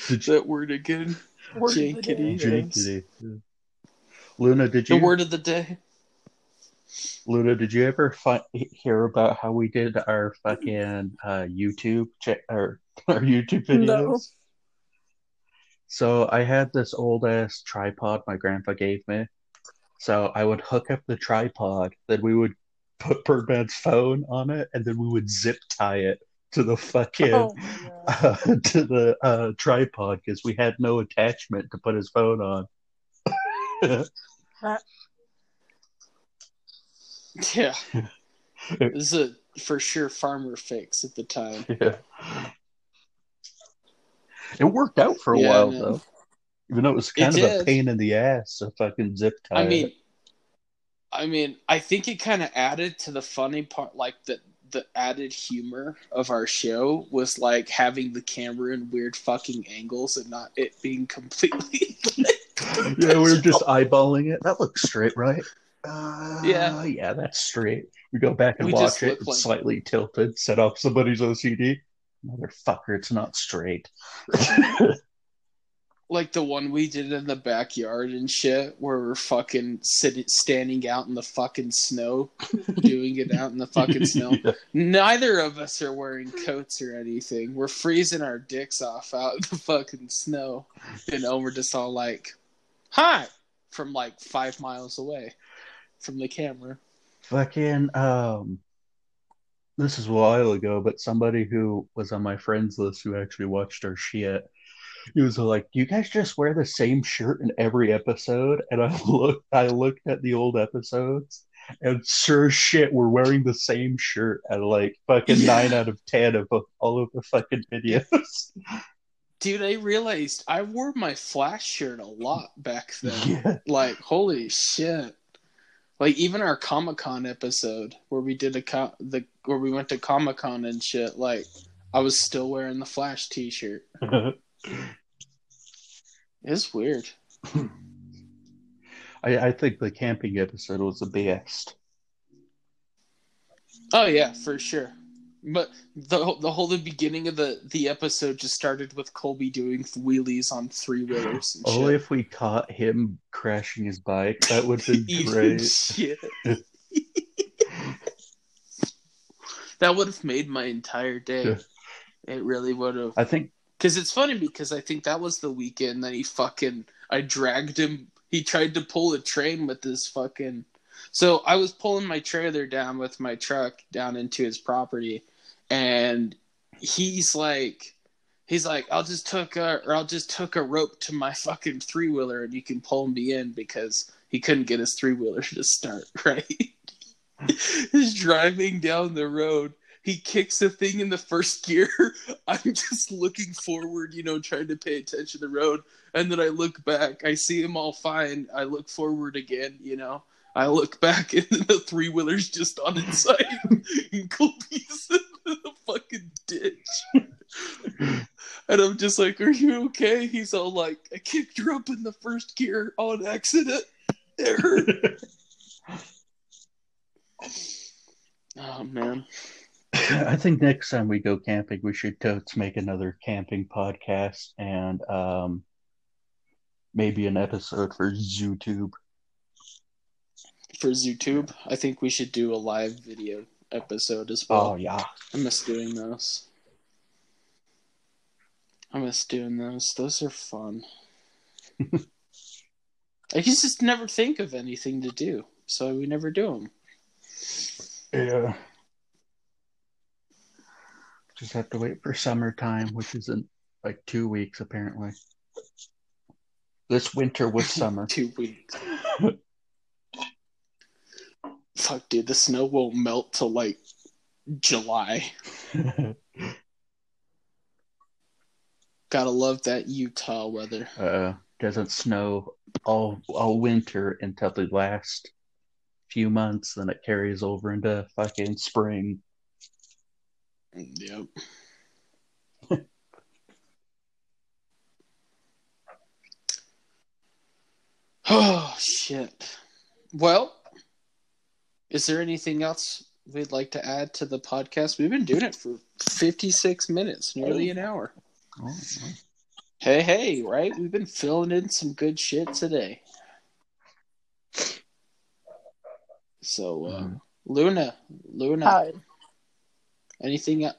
Did That word again. Word of the Jankety. day. Jankety. Luna, did you? The you word of the day. Luna, did you ever fi- hear about how we did our fucking uh, YouTube check our our YouTube videos? No. So I had this old ass tripod my grandpa gave me. So I would hook up the tripod, then we would put Birdman's phone on it, and then we would zip tie it to the fucking Oh (laughs) uh, to the uh, tripod because we had no attachment to put his phone on. (laughs) Yeah. (laughs) It was a for sure farmer fix at the time. Yeah. It worked out for a Yeah, while no. though. Even though it was It kind of a pain in the ass to fucking zip tie I mean, it. I mean, I think it kind of added to the funny part, like the the added humor of our show was like having the camera in weird fucking angles and not it being completely. (laughs) Yeah, we were just (laughs) eyeballing it. That looks straight, right? Uh, Yeah. yeah, that's straight. We go back and We watch it. It's like- slightly tilted. Set off somebody's OCD. Motherfucker, it's not straight. (laughs) (laughs) like the one we did in the backyard and shit, where we're fucking sitting, standing out in the fucking snow, doing it out in the fucking snow. Yeah. Neither of us are wearing coats or anything. We're freezing our dicks off out in the fucking snow. and we're just all like, hi, from like five miles away from the camera. Fucking um this is a while ago, but somebody who was on my friends list who actually watched our shit, he was like, "You guys just wear the same shirt in every episode?" And I (laughs) looked, I looked at the old episodes, and sure shit, we're wearing the same shirt at like fucking Yeah. nine out of ten of all of the fucking videos. (laughs) Dude, I realized I wore my Flash shirt a lot back (laughs) then. yeah, Like, holy shit. Like even our Comic Con episode where we did a co- the where we went to Comic Con and shit, like I was still wearing the Flash t shirt. (laughs) It's weird. (laughs) I, I think the camping episode was the best. Oh yeah, for sure. But the the whole the beginning of the the episode just started with Colby doing wheelies on three wheelers. and Only shit. if we caught him crashing his bike, that would have been (laughs) great. shit. (laughs) that would have made my entire day. Yeah. It really would have. I think Because it's funny because I think that was the weekend that he fucking I dragged him. He tried to pull a train with this fucking. So I was pulling my trailer down with my truck down into his property, and he's like, he's like, I'll just took a or I'll just took a rope to my fucking three wheeler and you can pull me in because he couldn't get his three wheeler (laughs) to start right. (laughs) He's driving down the road. He kicks the thing in the first (laughs) gear. I'm just looking forward, you know, trying to pay attention to the road. And then I look back. I see him all fine. I look forward again, you know. I look back and the three wheeler's just on its side. and Colby's in (laughs) the fucking ditch. And I'm just like, Are you okay? He's all like, I kicked her up in the first gear on accident. It hurt. (laughs) oh man. I think next time we go camping, we should totes make another camping podcast and um, maybe an episode for ZooTube. For ZooTube, I think we should do a live video episode as well. Oh yeah, I miss doing those. I miss doing those. Those are fun. (laughs) I just never think of anything to do, so we never do them. yeah. Just have to wait for summertime, which is in like two weeks apparently. This winter was (laughs) summer. Two weeks. (laughs) Fuck, dude, the snow won't melt till like July. (laughs) Gotta love that Utah weather. uh, doesn't snow all all winter until the last few months, then it carries over into fucking spring. Yep. (laughs) (sighs) oh shit. Well, is there anything else we'd like to add to the podcast? We've been doing it for 56 minutes, nearly an hour. Oh, Hey, hey, right? We've been filling in some good shit today. So, uh, Mhm. Luna, Luna, Hi. anything,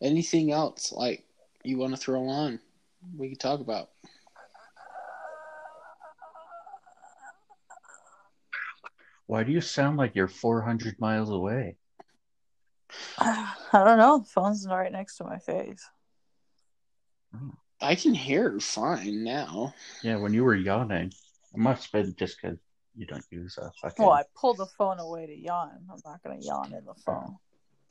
anything else like you want to throw on? We can talk about. Why do you sound like you're 400 miles away? (sighs) I don't know. The phone's right next to my face. I can hear fine now. Yeah, when you were yawning, it must have been just because you don't use a fucking. Well, I pulled the phone away to yawn. I'm not going to yawn in the phone.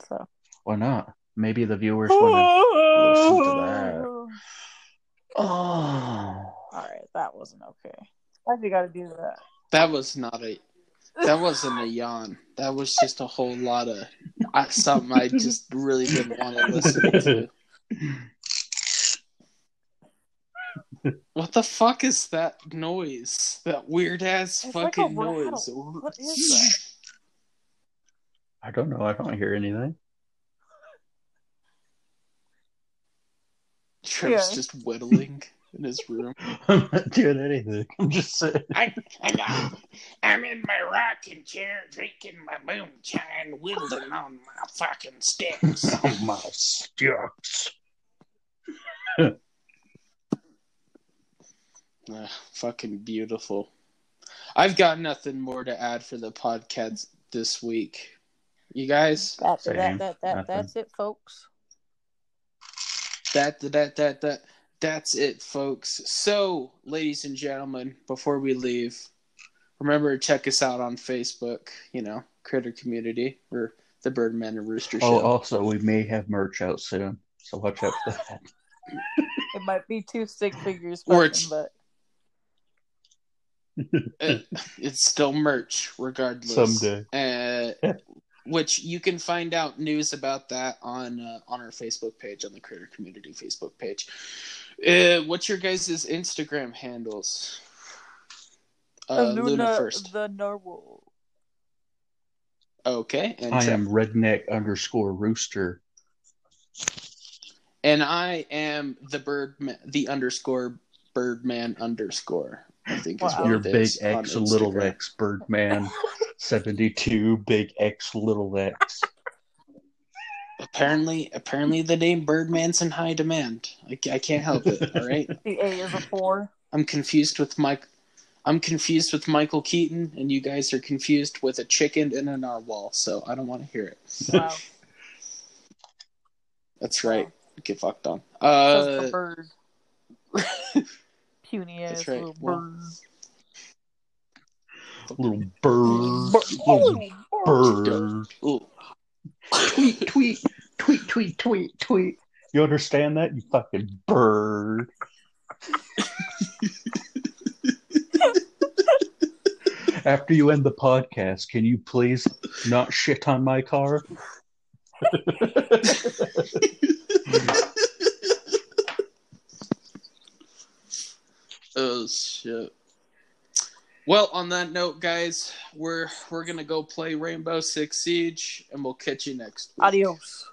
So. Why not? Maybe the viewers want listen to that. (laughs) Oh. All right, that wasn't okay. Why'd you got to do that? That was not a. That wasn't a yawn. That was just a whole lot of I, something I just really didn't want to listen to. What the fuck is that noise? That weird ass It's fucking rattle. noise. What is that? I don't know. I don't hear anything. Trev's Yeah. just whittling in his room. (laughs) I'm not doing anything. I'm just sitting. I, I, I'm in my rocking chair drinking my moonshine, whittling on my fucking sticks. (laughs) Oh my sticks. (laughs) Ah, fucking beautiful. I've got nothing more to add for the podcast this week. You guys, That, that, that, that, that's it, folks. that that that that that's it, folks. So, ladies and gentlemen, before we leave, remember to check us out on Facebook. You know, Critter Community or the Birdman and Rooster Oh, also, we may have merch out soon, so watch out for that. (laughs) It might be two stick figures, Or fucking, it's- but (laughs) It- it's still merch, regardless. Someday. Uh, which you can find out news about that on uh, on our Facebook page, on the Critter Community Facebook page. Uh, what's your guys' Instagram handles? Uh, Luna, first. the narwhal. Okay, and I am redneck underscore rooster. And I am the bird, the underscore birdman underscore. I think is what your (laughs) big X little X birdman seventy two big X little X. Apparently, apparently the name Birdman's in high demand. I, I can't help it. (laughs) All right. the A is a four. I'm confused with Mike. I'm confused with Michael Keaton, and you guys are confused with a chicken and a narwhal. So I don't want to hear it. Wow. (laughs) That's right. Wow. Get fucked on. Uh, bird. (laughs) Puny ass right. little well, bird. Little bird. Little bird. bird. Tweet, tweet, tweet, tweet, tweet, tweet. You understand that? You fucking bird. After you end the podcast, can you please not shit on my car? oh shit. Well, on that note, guys, we're we're gonna go play Rainbow Six Siege, and we'll catch you next. Week. Adios.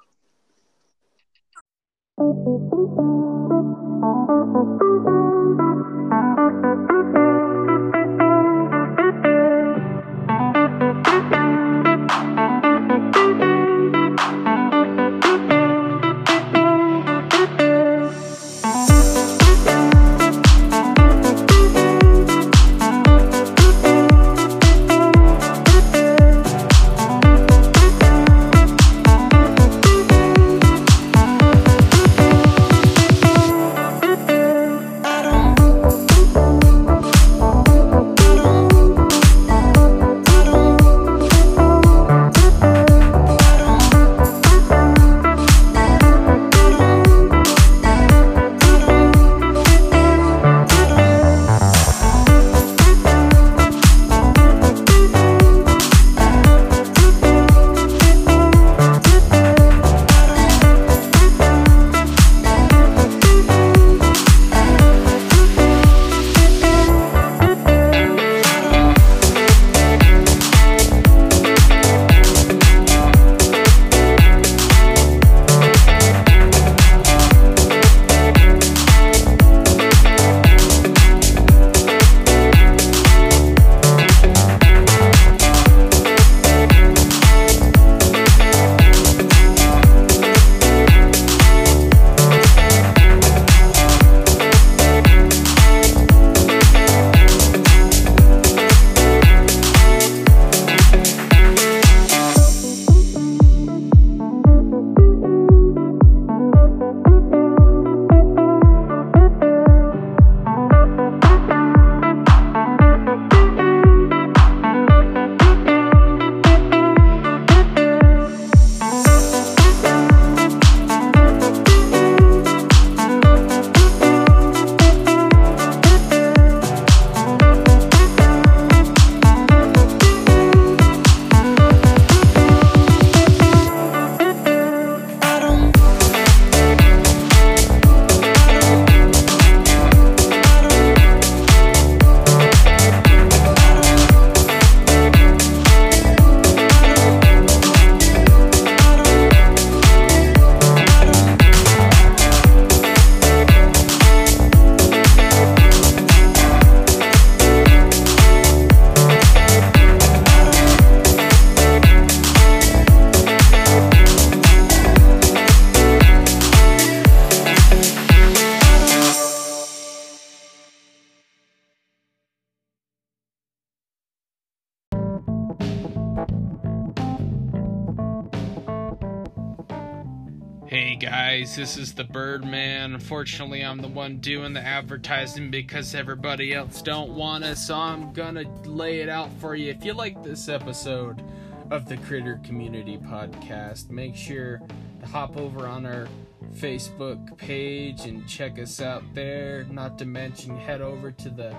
This is the Birdman. Unfortunately, I'm the one doing the advertising because everybody else don't want it, so I'm gonna lay it out for you. If you like this episode of the Critter Community Podcast, make sure to hop over on our Facebook page and check us out there. Not to mention, head over to the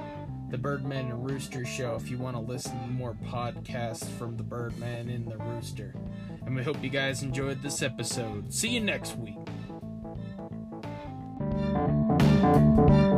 the Birdman and Rooster Show if you want to listen to more podcasts from the Birdman and the Rooster. And we hope you guys enjoyed this episode. See you next week thank you